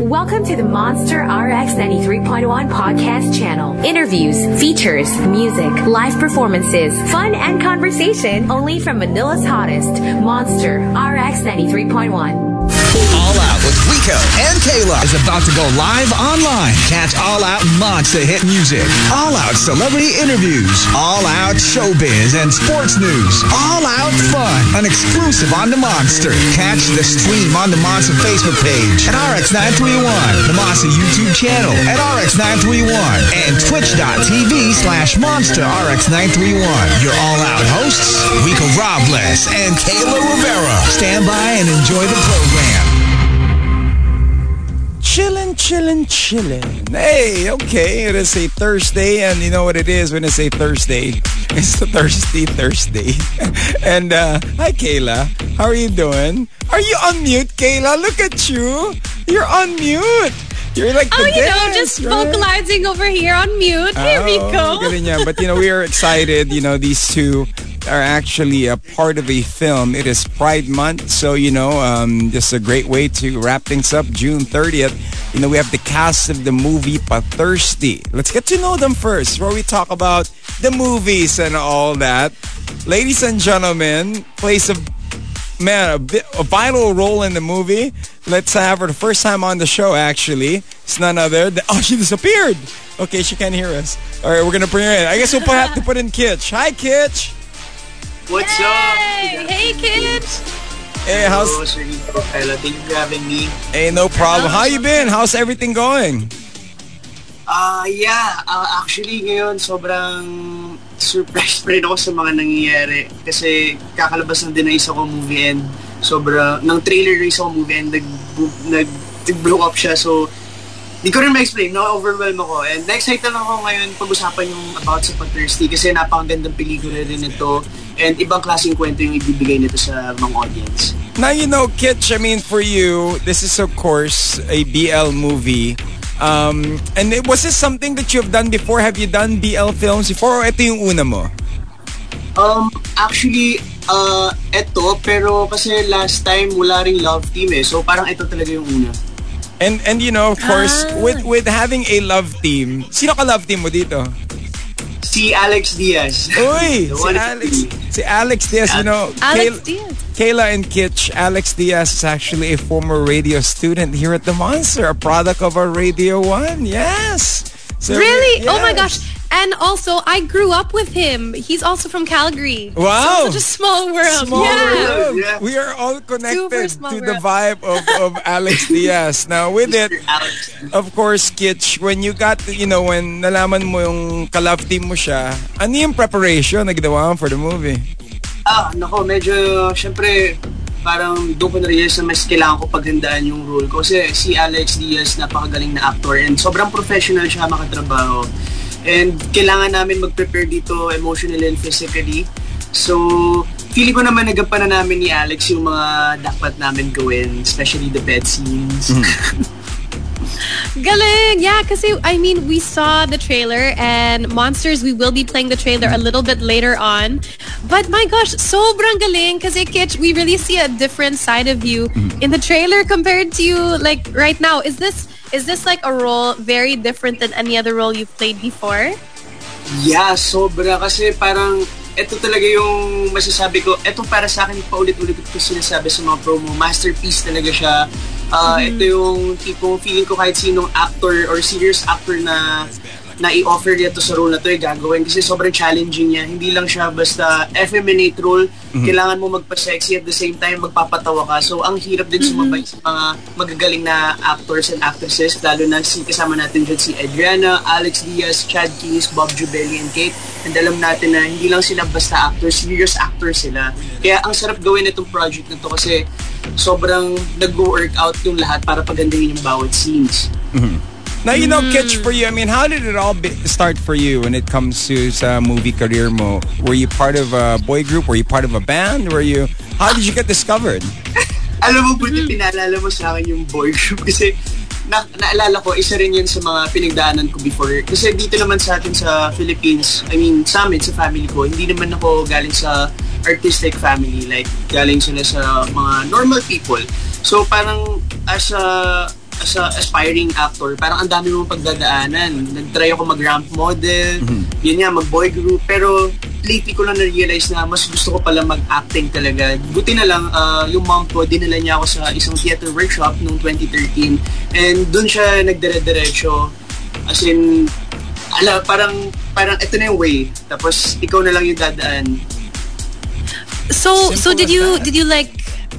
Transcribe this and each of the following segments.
Welcome to the Monster RX 93.1 podcast channel. Interviews, features, music, live performances, fun and conversation only from Manila's hottest, Monster RX 93.1. And Kayla is about to go live online. Catch All Out Monster hit music, All Out celebrity interviews, All Out showbiz and sports news, All Out fun, an exclusive on the Monster. Catch the stream on the Monster Facebook page at RX931, the Monster YouTube channel at RX931, and twitch.tv slash Monster RX931. Your All Out hosts, Rico Robles and Kayla Rivera. Stand by and enjoy the program chilling, chilling, chilling. Hey, okay, it is a Thursday, and you know what it is when it's a Thursday? It's the Thirsty Thursday. and uh, hi, Kayla. How are you doing? Are you on mute, Kayla? Look at you. You're on mute. You're like oh, you dance, know, just right? vocalizing over here on mute. Here oh, we go. But you know, we are excited. You know, these two are actually a part of a film. It is Pride Month, so you know, um, just a great way to wrap things up. June 30th, you know, we have the cast of the movie Pathirsty. Let's get to know them first, where we talk about the movies and all that. Ladies and gentlemen, plays a man a, a vital role in the movie. Let's have her the first time on the show. Actually, it's none other. Than, oh, she disappeared. Okay, she can't hear us. All right, we're gonna bring her in. I guess we'll have to put in Kitch. Hi, Kitch. What's hey! up? Hey, kids. Hey, how's... Hello, Sir Nico. Thank you for having me. Hey, no problem. How you been? How's everything going? Ah, uh, yeah. Uh, actually, ngayon, sobrang surprised pa rin ako sa mga nangyayari. Kasi kakalabas na din ng isa kong movie and sobra, ng trailer ng isa kong movie and nag, nag, nag-blow up siya. So, Hindi ko rin ma-explain, na-overwhelm ako. And na-excited ako ngayon pag-usapan yung about sa Pathirsty kasi napakagandang pelikula rin ito and ibang klaseng kwento yung ibibigay nito sa mga audience. Now, you know, Kitch, I mean, for you, this is of course a BL movie. Um, and it, was this something that you've done before? Have you done BL films before or ito yung una mo? Um, actually, uh, ito, pero kasi last time wala ring love team eh. So parang ito talaga yung una. And and you know, of course, ah. with with having a love team, sino ka love team mo dito? Si Alex Diaz. Uy, si Alex, si Alex Diaz, you know. Alex Kayla, Diaz. Kayla and Kitch, Alex Diaz is actually a former radio student here at The Monster, a product of our Radio 1. Yes. So, really? Yes. Oh my gosh. And also, I grew up with him. He's also from Calgary. Wow. So such a small world. Small yeah. world. Yeah. We are all connected to world. the vibe of, of Alex Diaz. Now, with it, of course, Kitch, when you got, you know, when nalaman mo yung kalove team mo siya, ano yung preparation na ginawa for the movie? Ah, nako, medyo, syempre, parang doon ko na-realize na mas kailangan ko paghandaan yung role ko. Kasi si Alex Diaz, napakagaling na actor and sobrang professional siya makatrabaho. And kailangan namin mag-prepare dito emotionally and physically. So, feeling ko naman nagapan na namin ni Alex yung mga dapat namin gawin, especially the bed scenes. Mm. Galing! Yeah, kasi I mean, we saw the trailer and Monsters, we will be playing the trailer a little bit later on. But my gosh, sobrang galing kasi Kitch, we really see a different side of you mm. in the trailer compared to you like right now. Is this is this like a role very different than any other role you've played before? Yeah, sobra. Kasi parang ito talaga yung masasabi ko. Ito para sa akin, paulit-ulit ko sinasabi sa mga promo. Masterpiece talaga siya. Uh, mm-hmm. Ito yung tipong feeling ko kahit sinong actor or serious actor na na i-offer niya to sa role na to ay gagawin kasi sobrang challenging niya. Hindi lang siya basta effeminate role. Mm-hmm. Kailangan mo magpa-sexy at the same time magpapatawa ka. So ang hirap din mm-hmm. sumabay sa mga magagaling na actors and actresses lalo na si kasama natin dyan si Adriana, Alex Diaz, Chad Keys, Bob Jubelli and Kate. And alam natin na hindi lang sila basta actors, serious actors sila. Kaya ang sarap gawin itong project na to kasi sobrang nag-work out yung lahat para pagandahin yung bawat scenes. Mm-hmm. Now, you know, Kitch, for you, I mean, how did it all be, start for you when it comes to sa movie career mo? Were you part of a boy group? Were you part of a band? Were you, how did you get discovered? Alam mo, buti pinaalala mo sa akin yung boy group kasi na, naalala ko, isa rin yun sa mga pinagdaanan ko before. Kasi dito naman sa atin sa Philippines, I mean, sa amin, sa family ko, hindi naman ako galing sa artistic family. Like, galing sila sa mga normal people. So, parang as a as a aspiring actor, parang ang dami mong pagdadaanan. Nag-try ako mag-ramp model, yun nga, mag-boy group. Pero lately ko lang na-realize na mas gusto ko pala mag-acting talaga. Buti na lang, ah, yung mom ko, dinala niya ako sa isang theater workshop noong 2013. And dun siya nagdire-diretso. As in, ala, parang, parang ito na yung way. Tapos, ikaw na lang yung dadaan. So so Simple did as you that. did you like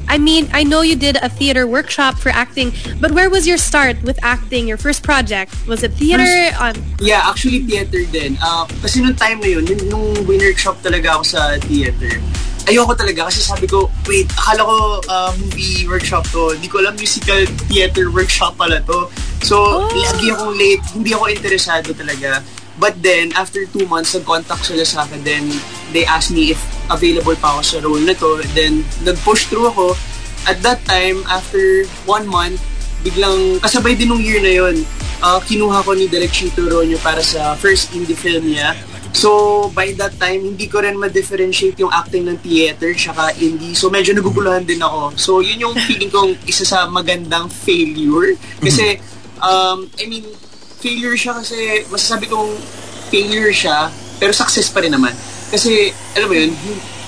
I mean, I know you did a theater workshop for acting, but where was your start with acting? Your first project was it theater on Yeah, actually theater din. Ah, kasi nung time na yun, nung, workshop talaga ako sa theater, ayoko talaga kasi sabi ko, wait, akala ko ah, movie workshop to. Hindi ko alam musical theater workshop pala to. So, lagi akong late. Hindi ako interesado talaga. But then, after two months, nag-contact sila sa akin. Then, they asked me if available pa ako sa role na to. Then, nag-push through ako. At that time, after one month, biglang, kasabay din nung year na yun, ah, kinuha ko ni Direk Chito Ronyo para sa first indie film niya. So, by that time, hindi ko rin ma-differentiate yung acting ng theater tsaka indie. So, medyo naguguluhan din ako. So, yun yung feeling kong isa sa magandang failure. Kasi, um, I mean, failure siya kasi, masasabi kong failure siya, pero success pa rin naman. Kasi, alam mo yun,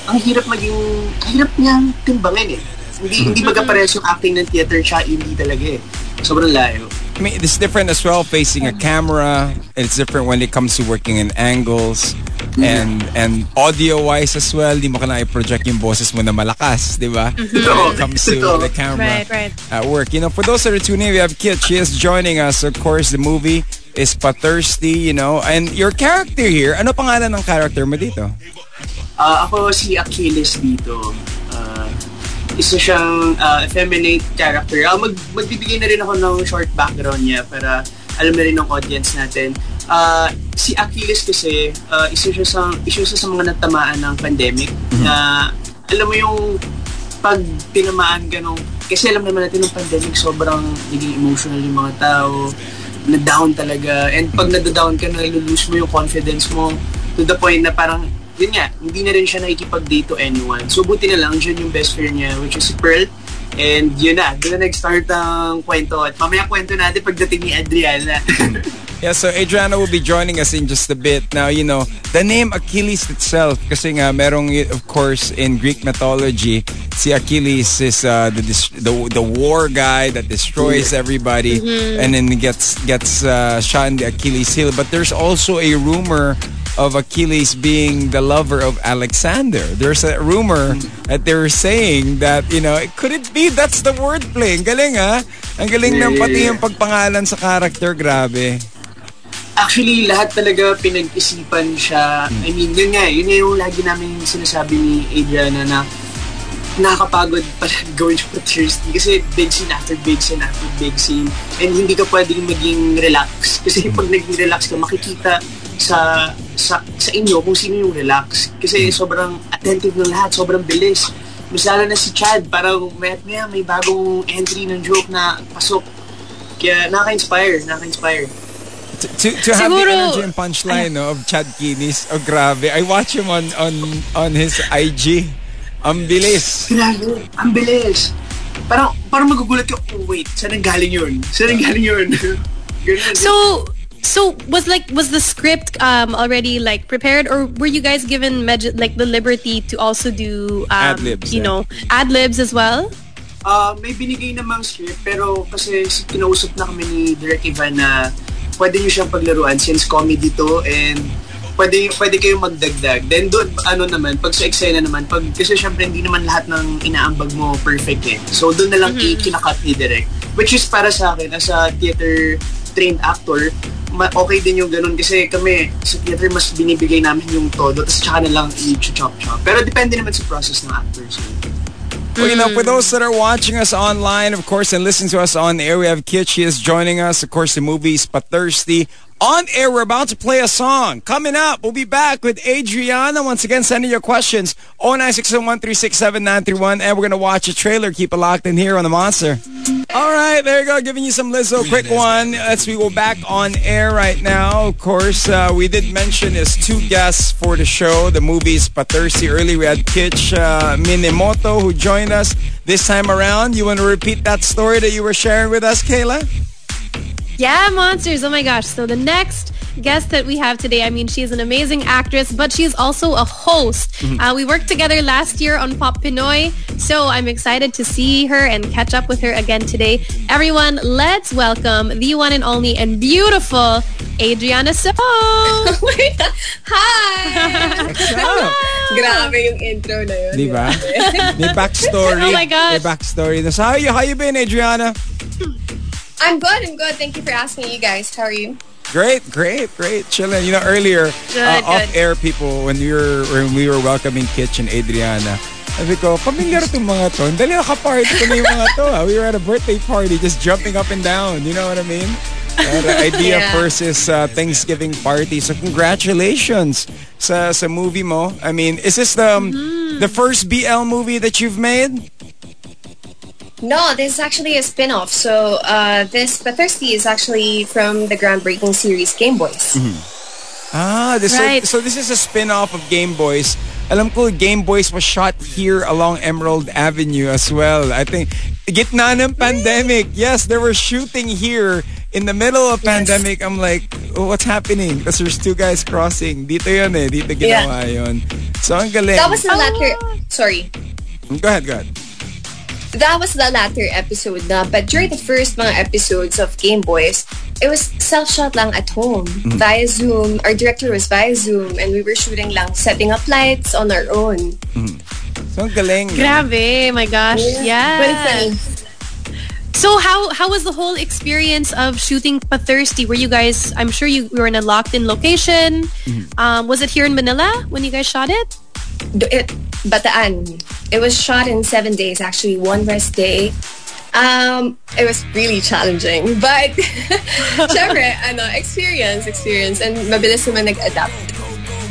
ang hirap maging, ang hirap niyang timbangin eh. Hindi, hindi magkaparehas yung acting ng theater siya, indie talaga eh. Sobrang layo. I mean, it's different as well facing a camera. It's different when it comes to working in angles. And and audio-wise as well, di mo ka na i-project yung boses mo na malakas, di ba? When it comes to the camera Right, right. at work. You know, for those that are tuning in, we have Kit. She is joining us. Of course, the movie is Pathirsty, you know. And your character here, ano pangalan ng character mo dito? Ah, ako si Achilles dito. Isa siyang ah, effeminate character. Ah, mag magbibigay na rin ako ng short background niya para alam na rin ng audience natin. Ah, si Achilles kasi ah, isa siya sa isa siya sa mga natamaan ng pandemic na alam mo yung pag tinamaan ka nung kasi alam naman natin ng pandemic sobrang naging emotional yung mga tao na down talaga and pag nada-down ka na lose mo yung confidence mo to the point na parang yun nga, hindi na rin siya nakikipag-date to anyone. So, buti na lang, dyan yung best friend niya, which is si Pearl. And yun na, doon na nag-start ang kwento. At mamaya kwento natin pagdating ni Adriana. Yeah, so Adriana will be joining us in just a bit. Now, you know, the name Achilles itself, kasi nga merong, of course, in Greek mythology, si Achilles is uh, the, the the war guy that destroys everybody and then gets gets uh, shot in the Achilles heel. But there's also a rumor of Achilles being the lover of Alexander. There's a rumor that they were saying that, you know, could it be that's the wordplay? Ang galing ha? Ang galing ng pati yung pagpangalan sa character, grabe. Actually, lahat talaga pinag-isipan siya. I mean, yun nga, yun nga yung lagi namin sinasabi ni Adriana na nakakapagod pala gawin siya for Thursday kasi big scene after big scene after big scene and hindi ka pwedeng maging relax kasi pag naging relax ka makikita sa sa sa inyo kung sino yung relax kasi sobrang attentive ng lahat sobrang bilis mas lalo na si Chad parang may, may, may bagong entry ng joke na pasok kaya nakaka-inspire nakaka-inspire To, to, to have the Siguro- energy and punchline no, of Chad Kinis, oh grabe. I watch him on on on his IG. Ang bilis. Grabe, ang bilis. Parang, parang magugulat ka, oh wait, saan ang galing yun? Saan ang galing yun? Ganun. So so was like was the script um already like prepared or were you guys given med- like the liberty to also do um Ad-libs, you eh. know ad libs as well? Ah, may binigay namang script, pero kasi si- kinausap na kami ni Direk Ivan na pwede nyo siyang paglaruan since comedy to and pwede, pwede kayong magdagdag. Then doon, ano naman, pag sa eksena naman, pag, kasi syempre hindi naman lahat ng inaambag mo perfect eh. So doon na lang mm kinakat ni Direk. Which is para sa akin, as a theater trained actor, okay din yung ganun kasi kami sa theater mas binibigay namin yung todo tapos tsaka na lang i-chop-chop. Pero depende naman sa process ng actors. Well, you know, for those that are watching us online, of course, and listening to us on air, we have Kit. She is joining us. Of course, the movie is Pathirsty. On air, we're about to play a song. Coming up, we'll be back with Adriana. Once again, sending your questions. 0961 And we're going to watch a trailer. Keep it locked in here on The Monster. All right, there you go. Giving you some Lizzo. Quick one. Let's we go back on air right now. Of course, uh, we did mention there's two guests for the show. The movies is Pathirsty. Earlier, we had Kitch uh, Minemoto who joined us this time around. You want to repeat that story that you were sharing with us, Kayla? Yeah, monsters. Oh my gosh. So the next guest that we have today, I mean, she's an amazing actress, but she's also a host. Mm-hmm. Uh, we worked together last year on Pop Pinoy, so I'm excited to see her and catch up with her again today. Everyone, let's welcome the one and only and beautiful Adriana So. My God. Hi! What's up? Grabe yung intro na yun. Di ba? May backstory. Oh my gosh. May backstory. So how you, how you been, Adriana? I'm good, I'm good. Thank you for asking you guys. How are you? Great, great, great. Chilling. You know, earlier, Good, uh, off-air people, when we were when we were welcoming Kitchen Adriana, sabi ko, familiar itong mga to. Dali naka-party ko na yung mga to. ah. We were at a birthday party, just jumping up and down. You know what I mean? The idea Yeah. versus uh, Thanksgiving party. So congratulations sa sa movie mo. I mean, is this the um, Mm-hmm. the first BL movie that you've made? No, this is actually a spin-off. So uh, this Thirsty is actually from the groundbreaking series Game Boys. Ah, this Right. so, so this is a spin-off of Game Boys. Alam ko, Game Boys was shot here along Emerald Avenue as well. I think, gitna ng pandemic. Yes, they were shooting here in the middle of pandemic. I'm like, oh, what's happening? Because there's two guys crossing. Dito yun eh. Dito ginawa yun. So, ang galing. That was the latter. Sorry, Go ahead, go ahead. That was the latter episode na. But during the first mga episodes of Game Boys, it was self-shot lang at home mm. via Zoom. Our director was via Zoom, and we were shooting lang, setting up lights on our own. Mm. So, ang galing. Grabe, my gosh. Yeah. Very. So how how was the whole experience of shooting Thirsty? Were you guys? I'm sure you were in a locked-in location. Mm-hmm. Um, was it here in Manila when you guys shot it? Do- it, Bataan. It was shot in seven days, actually, one rest day. Um, it was really challenging, but syempre, ano, experience, experience, and mabilis naman nag-adapt.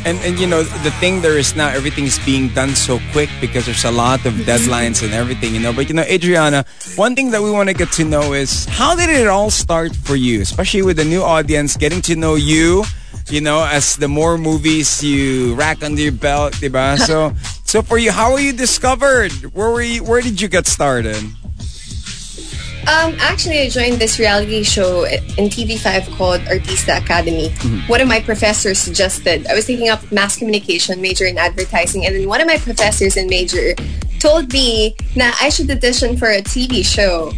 And and you know the thing there is now everything is being done so quick because there's a lot of deadlines and everything you know but you know Adriana one thing that we want to get to know is how did it all start for you especially with the new audience getting to know you you know as the more movies you rack under your belt diba? so so for you how were you discovered where were you where did you get started Um, actually, I joined this reality show in TV5 called Artista Academy. One of my professors suggested, I was taking up mass communication, major in advertising, and then one of my professors in major told me na I should audition for a TV show.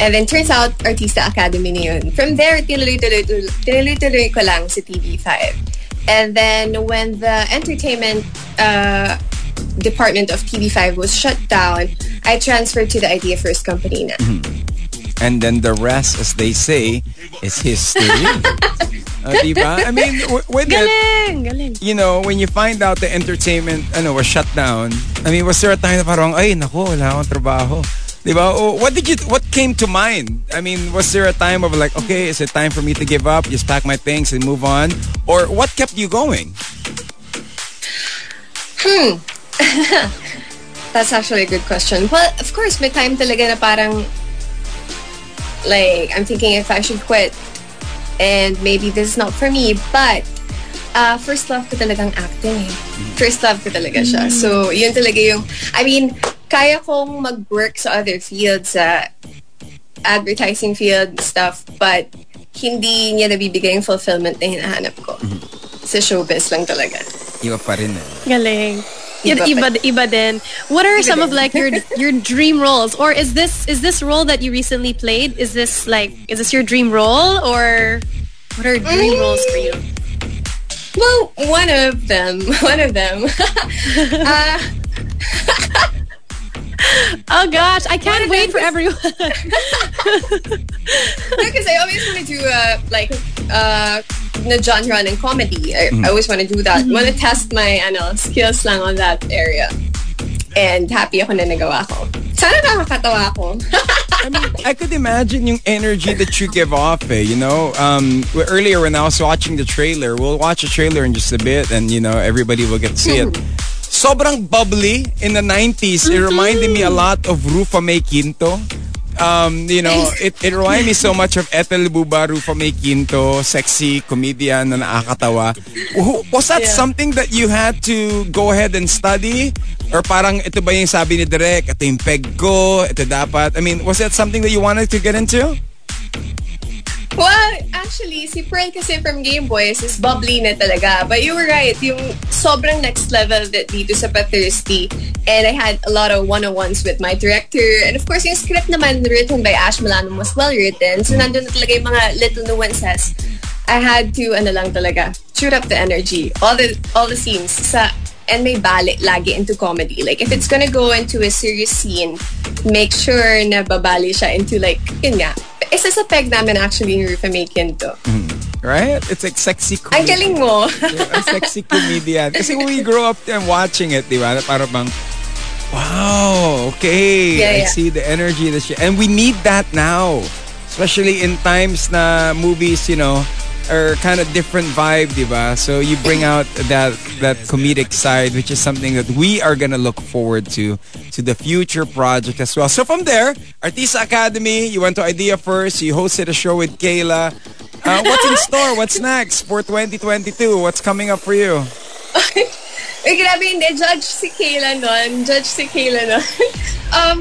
And then turns out, Artista Academy na yun. From there, tinuloy-tuloy ko lang sa TV5. And then when the entertainment uh, department of TV5 was shut down, I transferred to the Idea First company na. and then the rest as they say is history uh, diba? I mean w- with it Galing, galing. you know, when you find out the entertainment ano, was shut down, I mean, was there a time na parang, ay, naku, wala akong trabaho? Di ba? O, what did you, what came to mind? I mean, was there a time of like, okay, is it time for me to give up, just pack my things and move on? Or what kept you going? That's actually a good question. Well, of course, may time talaga na parang like I'm thinking if I should quit and maybe this is not for me, but uh, first love ko talagang acting eh. First love ko talaga siya. So, yun talaga yung, I mean, kaya kong mag-work sa other fields, sa advertising field stuff, but hindi niya nabibigay yung fulfillment na hinahanap ko. Sa showbiz lang talaga. Iba pa rin eh. Galing. Iba Iba, iba, din. What are Iba some of like your your dream roles, or is this is this role that you recently played? Is this like is this your dream role, or what are dream roles for you? Well, one of them. One of them. uh, Oh gosh, I can't wait for everyone. because I always want to do uh, like uh, na genre ng comedy. I, I always want to do that. Want to test my ano, skills lang on that area. And happy ako na nagawa ko. Sana nakakatawa ako. I mean, I could imagine yung energy that you give off, eh, you know? Um, earlier when I was watching the trailer, we'll watch the trailer in just a bit and, you know, everybody will get to see it. Sobrang bubbly in the 90s. It reminded me a lot of Rufa May Quinto. Um, you know, it, it reminded me so much of Ethel Buba, Rufa May Quinto, sexy comedian na nakakatawa. Was that something that you had to go ahead and study? Or parang ito ba yung sabi ni Direk, ito yung peg ko, ito dapat? I mean, was that something that you wanted to get into? Well, actually, si Pearl kasi from Game Boys is bubbly na talaga. But you were right, yung sobrang next level that dito sa Pathirsty. And I had a lot of one-on-ones with my director. And of course, yung script naman written by Ash Milano was well written. So nandun na talaga yung mga little nuances. I had to, ano lang talaga, shoot up the energy. All the all the scenes. Sa, and may balik lagi into comedy. Like, if it's gonna go into a serious scene, make sure na babali siya into like, yun nga. Isa sa peg namin actually yung Rufa Makin to. Right? It's like sexy Ang comedian. galing mo. a sexy comedian. Kasi we grow up and watching it, di ba? Parang bang, wow, okay. Yeah, I yeah. see the energy that she, and we need that now. Especially in times na movies, you know, are kind of different vibe, di ba? So you bring out that that comedic side, which is something that we are gonna look forward to to the future project as well. So from there, Artista Academy, you went to Idea First, you hosted a show with Kayla. Uh, what's in store? What's next for 2022? What's coming up for you? Uy, grabe hindi. Judge si Kayla nun. Judge si Kayla nun. um,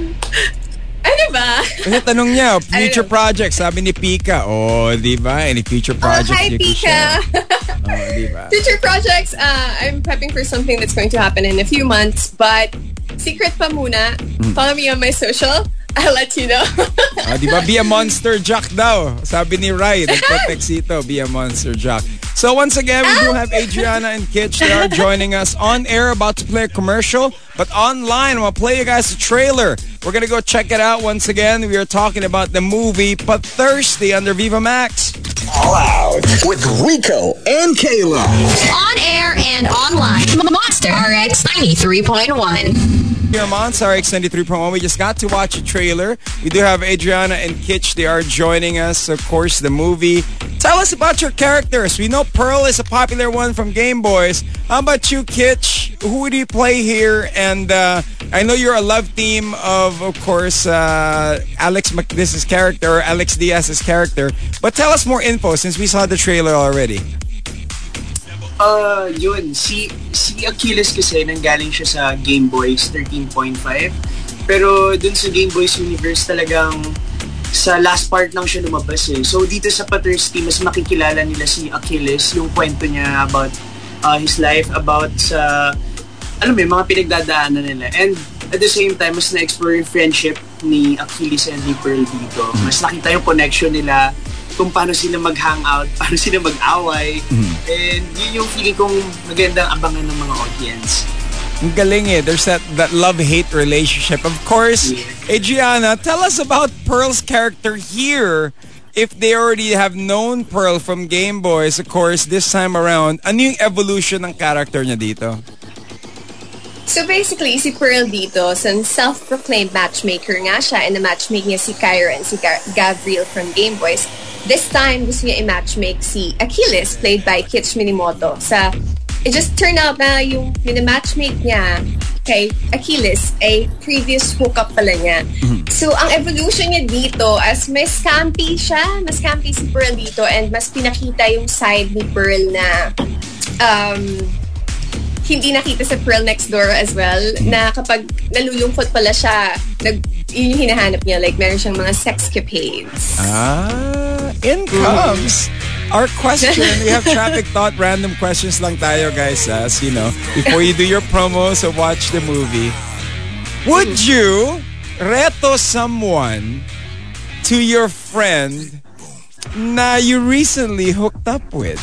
ano ba? Kasi tanong niya, future projects, sabi ni Pika. Oh, di ba? Any future Uh, projects hi, you can Pika. Oh, di ba? Future projects, uh, I'm prepping for something that's going to happen in a few months, but secret pa muna. Hmm. Follow me on my social. I'll let you know. Ah, di ba? Be a monster jock daw. Sabi ni Rai, nagpa-text ito, be a monster jock. So once again, we do have Adriana and Kitch. They are joining us on air, about to play a commercial, but online, I'm going to play you guys a trailer. We're gonna go check it out once again. We are talking about the movie But Thirsty under Viva Max. All out with Rico and Kayla. On air and online. Monster RX 93.1. Here on Monster X93.1, we just got to watch a trailer. We do have Adriana and Kitch. They are joining us. Of course, the movie. Tell us about your characters. We know Pearl is a popular one from Game Boys. How about you, Kitch? Who do you play here? And uh, I know you're a love team of, of course, uh, Alex McDiss's character, or Alex Diaz's character. But tell us more info since we saw the trailer already. Uh, yun, si, si Achilles kasi nanggaling siya sa Game Boys 13.5. Pero dun sa Game Boys universe talagang sa last part lang siya lumabas eh. So dito sa Pathirsty, mas makikilala nila si Achilles, yung kwento niya about uh, his life, about sa, alam mo mga pinagdadaanan nila. And at the same time, mas na-explore yung friendship ni Achilles and ni Pearl dito. Mas nakita yung connection nila kung paano sila mag-hangout, paano sila mag-away. And yun yung feeling kong magandang abangan ng mga audience. Ang galing eh. There's that, that love-hate relationship. Of course, Yeah. Adriana, tell us about Pearl's character here. If they already have known Pearl from Game Boys, of course, this time around, ano yung evolution ng character niya dito? so basically, si Pearl dito, some self-proclaimed matchmaker nga siya, and the matchmake niya si Kyra and si Ga- Gabriel from Game Boys. This time, gusto niya i-matchmake si Achilles, played by Kitch Minimoto. Sa, it just turned out na yung mini-matchmake niya kay Achilles ay previous hookup pala niya. So, ang evolution niya dito, as mas campy siya, mas campy si Pearl dito, and mas pinakita yung side ni Pearl na um, hindi nakita sa Pearl Next Door as well, na kapag nalulungkot pala siya, nag, yun yung hinahanap niya, like meron siyang mga sexcapades. Ah, in comes our question. We have traffic thought random questions lang tayo guys as you know, before you do your promo so watch the movie. Would you reto someone to your friend na you recently hooked up with?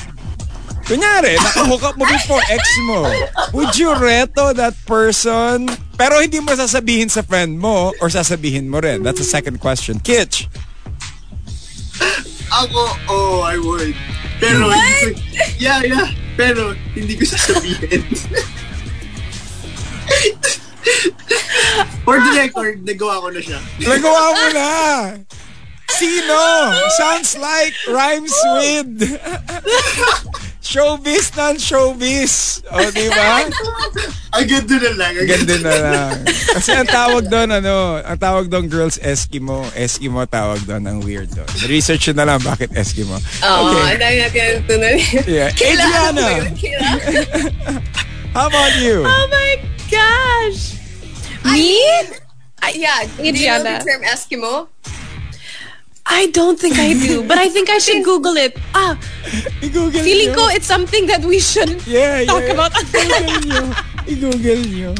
Kunyari, nakahook up mo before ex mo. Would you reto that person? Pero hindi mo sasabihin sa friend mo or sasabihin mo rin. That's the second question. Kitch. Ako, oh, I would. Pero, hindi ko, yeah, yeah. Pero, hindi ko sasabihin. For the record, nagawa ko na siya. Nagawa mo na. Sino? Sounds like rhymes with. Showbiz non-showbiz. O, di ba? Ang ganda na lang. Ang Ganda na lang. Kasi ang tawag doon, ano, ang tawag doon girls Eskimo. Eskimo tawag doon, ang weird doon. Research yun na lang bakit Eskimo. Oo, ang dami natin natutunan. Yeah. Adriana, how about you? Oh my gosh. Me? Ah, yeah, do you know Adriana. the term Eskimo? I don't think I do, but I think I should Google it. Ah, I-google feeling nyo. ko it's something that we should Yeah, talk yeah. about. I-google nyo. I-google nyo.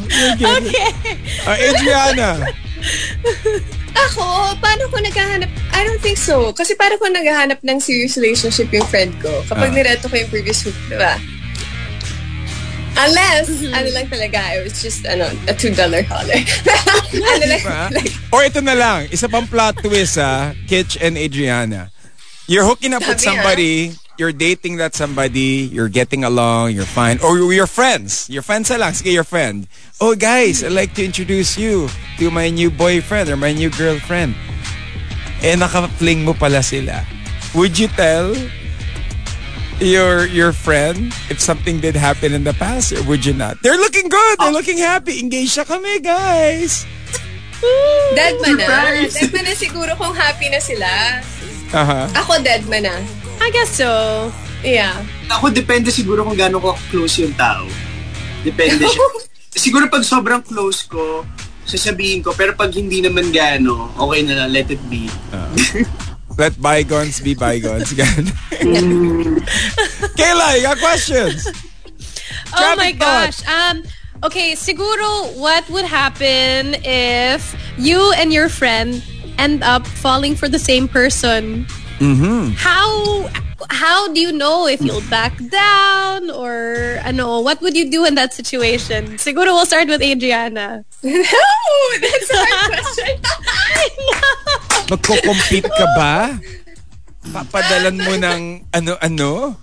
Okay. Ah, Adriana. Ako, paano ko naghahanap? I don't think so. Kasi paano ko naghahanap ng serious relationship yung friend ko kapag Ah. nireto ko yung previous week, di Unless, ano lang talaga, it was just, ano, a $2 hauler. ano lang, Diba? like, Or ito na lang, isa pang plot twist ah, Kitch and Adriana. You're hooking up with Sabi, ah. somebody, you're dating that somebody, you're getting along, you're fine. Or you're friends. You're friends na lang. Sige, your friend. Oh guys, I'd like to introduce you to my new boyfriend or my new girlfriend. Eh, naka-fling mo pala sila. Would you tell your your friend if something did happen in the past or would you not? They're looking good. They're looking happy. Engaged na kami, guys. dead man na. Dead man na siguro kung happy na sila. Aha. Ako dead man na. I guess so. Yeah. Ako depende siguro kung gaano ko close yung tao. Depende siya. siguro pag sobrang close ko, sasabihin ko. Pero pag hindi naman gaano, okay na lang, let it be. Let bygones be bygones. Ganun. Kayla, you got questions? Oh Traffic my thought. gosh. Um okay, siguro what would happen if you and your friend end up falling for the same person? Mm-hmm. How how do you know if you'll back down or ano, what would you do in that situation? Siguro we'll start with Adriana. No! That's a hard question. Magko-compete ka ba? Papadalan mo ng ano-ano?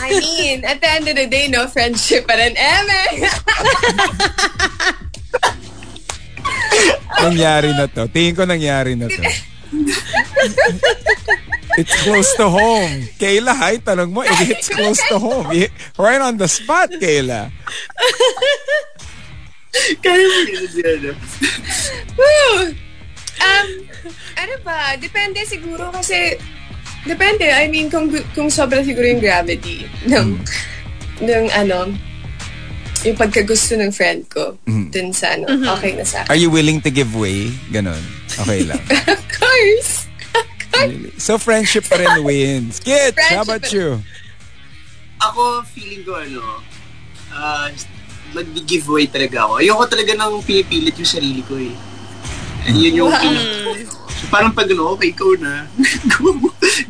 I mean, at the end of the day, no friendship pa rin. Eme! Nangyari na to. Tingin ko nangyari na to. It's close to home. Kayla, hi, tanong mo, it's close to home. Right on the spot, Kayla. Kaya mo. Woo! Um, ano ba? Depende siguro kasi depende. I mean, kung kung sobra siguro yung gravity ng ng ano yung pagkagusto ng friend ko dun sa ano, okay na sa akin. Are you willing to give way? Ganon. Okay lang. Of course! So friendship pa rin wins. Kit, how about you? Ako, feeling ko ano, uh, mag-giveaway talaga ako. Ayoko talaga nang pinipilit yung sarili ko eh. And yun yung. So, parang pag ano, okay, ikaw na. go,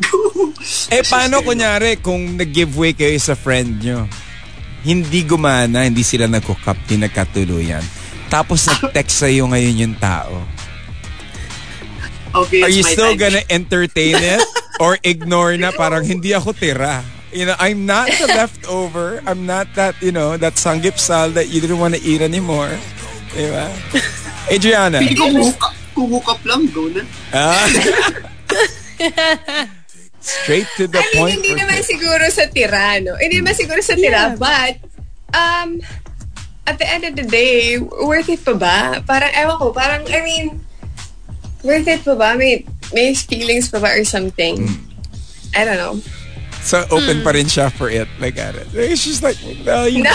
go. Eh, paano ano, kunyari kung nag-giveaway kayo sa friend nyo? Hindi gumana, hindi sila nag-hook up, di nagkatuluyan. Tapos nag-text sa'yo ngayon yung tao. Okay, Are you still time. gonna entertain it? Or ignore na parang hindi ako tira? You know, I'm not the leftover. I'm not that, you know, that sanggipsal that you didn't want to eat anymore. Diba? Adriana. Hindi ko hook up, kung up lang, go na. Ah. Straight to the I mean, point. hindi for naman siguro sa tira, no? Hindi naman siguro sa tira, but, um, at the end of the day, worth it pa ba? Parang, ewan ko, parang, I mean, worth it pa ba? May, may feelings pa ba or something? Hmm. I don't know. So open pa rin siya for it. Like at it. It's just like, well, you No!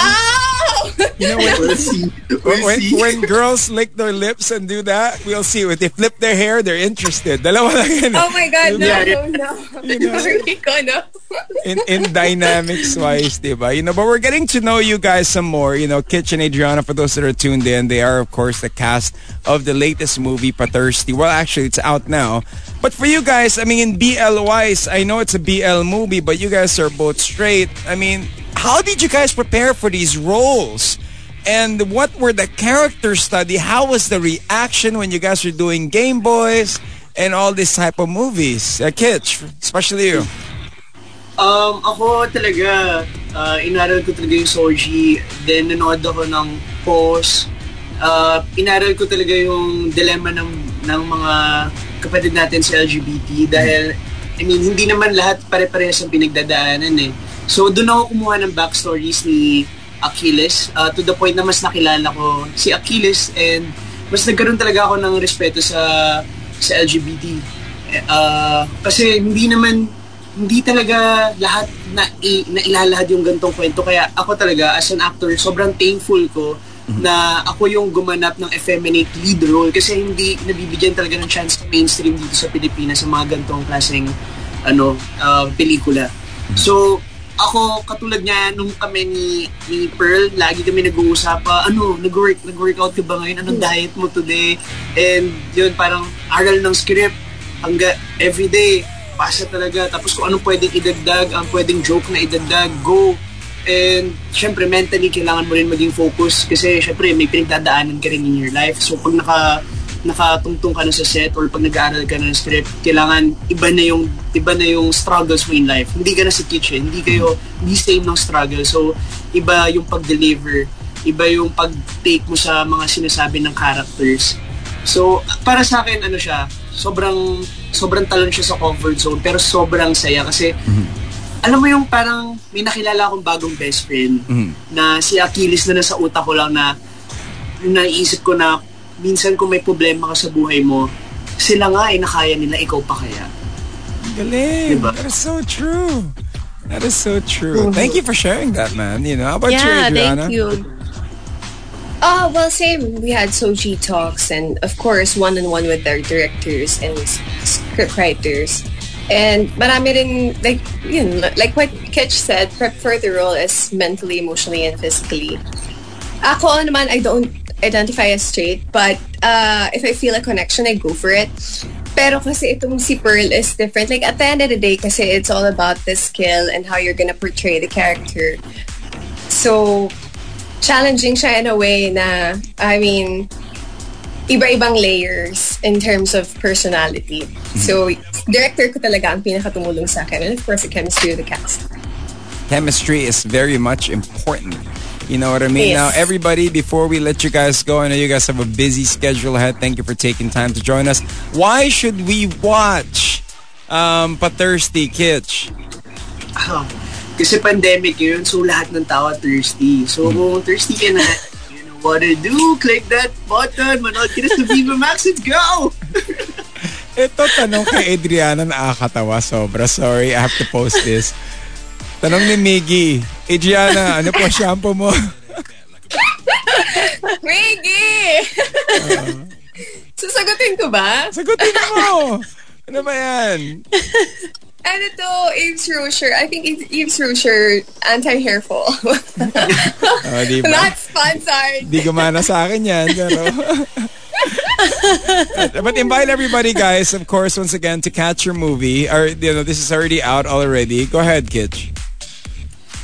You know, when, We'll see. We'll when, see. when girls lick their lips and do that, we'll see. If they flip their hair, they're interested. Dalawa lang yun. oh my God, no, Yeah, no, yeah. no. Sorry ko, no. in in dynamics wise, diba? You know, but we're getting to know you guys some more. You know, Kitch and Adriana, for those that are tuned in, they are of course the cast of the latest movie, Pathirsty. Well, actually, it's out now. But for you guys, I mean, in BL wise, I know it's a BL movie, but you guys are both straight. I mean, how did you guys prepare for these roles? And what were the character study? How was the reaction when you guys were doing Game Boys and all this type of movies? Uh, Kitch, especially you. Um, ako talaga, uh, inaral ko talaga yung Soji. Then, nanood ako ng Pose. Uh, inaral ko talaga yung dilemma ng, ng mga kapatid natin sa LGBT dahil, I mean, hindi naman lahat pare-parehas ang pinagdadaanan eh. So, doon ako kumuha ng backstories ni Achilles uh, to the point na mas nakilala ko si Achilles and mas nagkaroon talaga ako ng respeto sa sa LGBT. Uh, kasi hindi naman hindi talaga lahat na, i, na ilalahad yung gantong kwento. Kaya ako talaga, as an actor, sobrang thankful ko na ako yung gumanap ng effeminate lead role kasi hindi nabibigyan talaga ng chance sa mainstream dito sa Pilipinas sa mga ganitong klaseng ano, uh, pelikula. So, ako, katulad niya, nung kami ni, ni Pearl, lagi kami nag-uusap, uh, ano, nag-work, nag-workout ka ba ngayon? Anong diet mo today? And yun, parang aral ng script, hangga everyday, pasa talaga. Tapos kung anong pwedeng idagdag, ang pwedeng joke na idagdag, go. And syempre mentally kailangan mo rin maging focus kasi syempre may pinagdadaanan ka rin in your life. So pag naka nakatungtong ka na sa set or pag nag-aaral ka na ng script, kailangan iba na yung iba na yung struggles mo in life. Hindi ka na sa kitchen, hindi kayo hindi same ng struggle. So iba yung pag-deliver, iba yung pag-take mo sa mga sinasabi ng characters. So para sa akin ano siya, sobrang sobrang talon siya sa comfort zone pero sobrang saya kasi mm-hmm alam mo yung parang may nakilala akong bagong best friend mm. na si Achilles na nasa utak ko lang na naiisip ko na minsan kung may problema ka sa buhay mo, sila nga ay nakaya nila, ikaw pa kaya. Galing. Diba? That is so true. That is so true. Mm-hmm. Thank you for sharing that, man. You know, how about yeah, you, Adriana? thank you. Uh, well, same. We had Soji talks and, of course, one-on-one with our directors and scriptwriters. And marami rin, like, yun, like what Ketch said, prep for the role is mentally, emotionally, and physically. Ako naman, I don't identify as straight, but uh, if I feel a connection, I go for it. Pero kasi itong si Pearl is different. Like, at the end of the day, kasi it's all about the skill and how you're gonna portray the character. So, challenging siya in a way na, I mean, iba-ibang layers in terms of personality. Mm-hmm. So, director ko talaga ang pinakatumulong sa akin. And of course, the chemistry of the cast. Chemistry is very much important. You know what I mean? Yes. Now, everybody, before we let you guys go, I know you guys have a busy schedule ahead. Thank you for taking time to join us. Why should we watch um, Pa-Thirsty, Kitch? Oh, kasi pandemic yun, so lahat ng tao thirsty. So, mm-hmm. kung thirsty ka na, what to do. Click that button. Manood ka na sa Viva Max. Let's go! Ito, tanong kay Adriana nakakatawa. Sobra. Sorry, I have to post this. Tanong ni Miggy. Adriana, ano po shampoo mo? Miggy! Uh, Sasagutin ko ba? Sagutin mo! Ano ba yan? Ano to, Yves Rocher. I think Yves Rocher anti-hair fall. oh, diba? Not sponsored. Di gumana sa akin yan. Pero... but invite everybody, guys, of course, once again, to catch your movie. Or, you know, this is already out already. Go ahead, Kitch.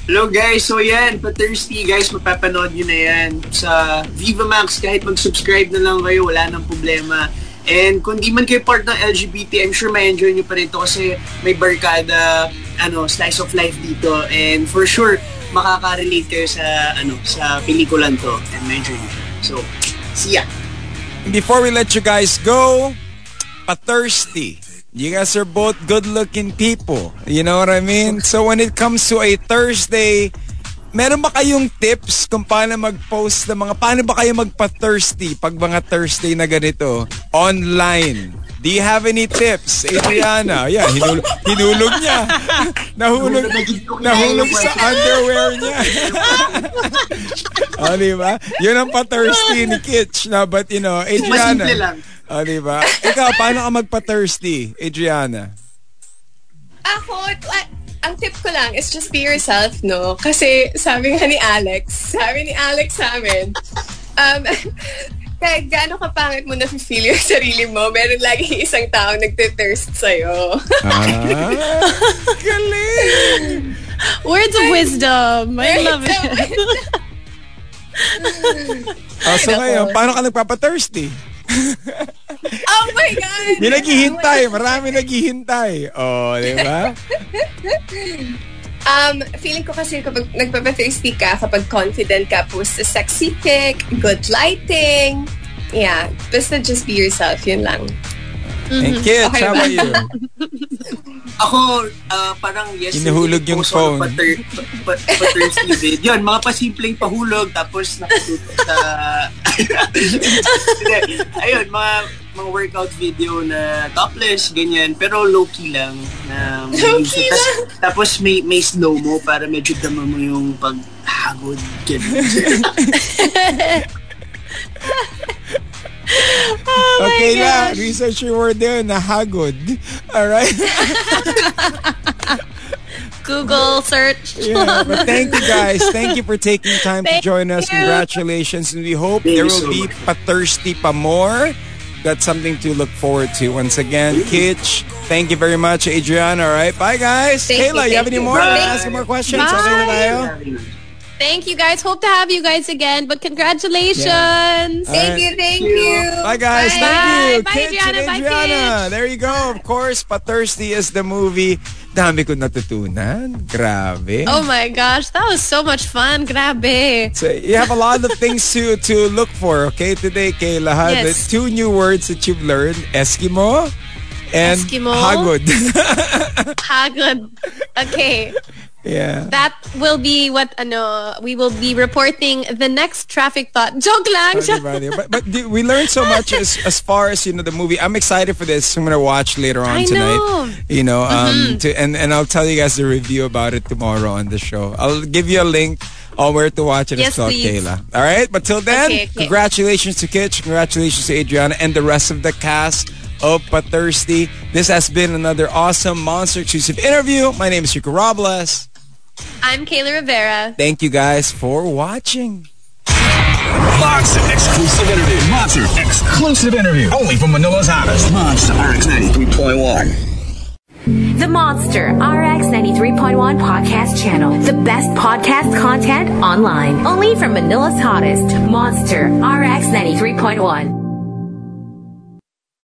Hello guys, so yan, pa-thirsty guys, mapapanood nyo na yan sa Viva Max. Kahit mag-subscribe na lang kayo, wala nang problema. And kung di man kayo part ng LGBT, I'm sure ma-enjoy nyo pa rin to kasi may barkada, ano, slice of life dito. And for sure, makaka-relate kayo sa, ano, sa pelikulan to. And ma-enjoy nyo. So, see ya! Before we let you guys go, pa-thirsty. You guys are both good-looking people. You know what I mean? So when it comes to a Thursday meron ba kayong tips kung paano mag-post ng mga, paano ba kayo magpa-thirsty pag mga Thursday na ganito? Online. Do you have any tips, Adriana? Yeah, hinul hinulog niya. Nahulog, nahulog sa underwear niya. o, oh, di ba? Yun ang pa-thirsty ni Kitch na, but you know, Adriana. O, oh, di ba? Ikaw, paano ka magpa-thirsty, Adriana? Ako, ang tip ko lang is just be yourself, no? Kasi sabi nga ni Alex, sabi ni Alex sa amin, um, kahit gaano kapangit mo na-feel yung sarili mo, meron lagi isang tao nagte-thirst sa'yo. ah, galing! Words of wisdom. I love it. oh, so ngayon, paano ka nagpapa-thirsty? Oh my God! May naghihintay. Marami naghihintay. Oh, di ba? Um, feeling ko kasi kapag nagpapathirsty ka, kapag confident ka, post a sexy pic, good lighting. Yeah, basta just be yourself. Yun lang. Mm-hmm. And kids, okay, how about you? Ako, uh, parang yes. Inuhulog yung phone. Pater, pa, pa, Yun, mga pasimpleng pahulog, tapos nakatutok sa... Ayun, mga mga workout video na topless, ganyan. Pero low-key lang. Na low-key lang? Tapos may, may slow mo para medyo dama mo yung paghagod. Ganyan. Oh my okay lang. gosh. Research your word there na hagod. All right? Google search. yeah, but thank you guys. Thank you for taking time to join us. you. Congratulations. And we hope Thank there will so be much. pa thirsty pa more. That's something to look forward to. Once again, Kitch, thank you very much, Adrian. All right. Bye, guys. Thank Kayla, you have any you. more? Bye. Ask more questions? Bye. Okay na tayo? Thank you guys. Hope to have you guys again. But congratulations. All right. Thank you, thank you. you. Bye guys, Bye. thank you. Bye, Kitch Adriana. and Bye, Adriana. Kitch. There you go. Of course, Pathirsty is the movie. Dami ko natutunan. Grabe. Oh my gosh, that was so much fun. Grabe. So you have a lot of things to to look for, okay? Today, Kayla, ha? Yes. the two new words that you've learned, Eskimo and Eskimo. Hagod. Hagod. Okay. Yeah. That will be what ano we will be reporting the next traffic thought. Joke lang. Talking about it. But, but we learned so much as, as far as you know the movie. I'm excited for this. I'm gonna watch later on I tonight. know. Mm-hmm. You know, um, to, and and I'll tell you guys the review about it tomorrow on the show. I'll give you a link on where to watch it Yes, as well, please. Kayla. All right, but till then, Okay, okay. congratulations to Kitch, congratulations to Adriana, and the rest of the cast of Pathirsty. This has been another awesome Monster exclusive interview. My name is Rico Robles. I'm Kayla Rivera. Thank you guys for watching. Monster exclusive interview. Monster exclusive interview. Only from Manila's hottest. Monster RX 93.1. The Monster RX 93.1 podcast channel. The best podcast content online. Only from Manila's hottest. Monster RX 93.1.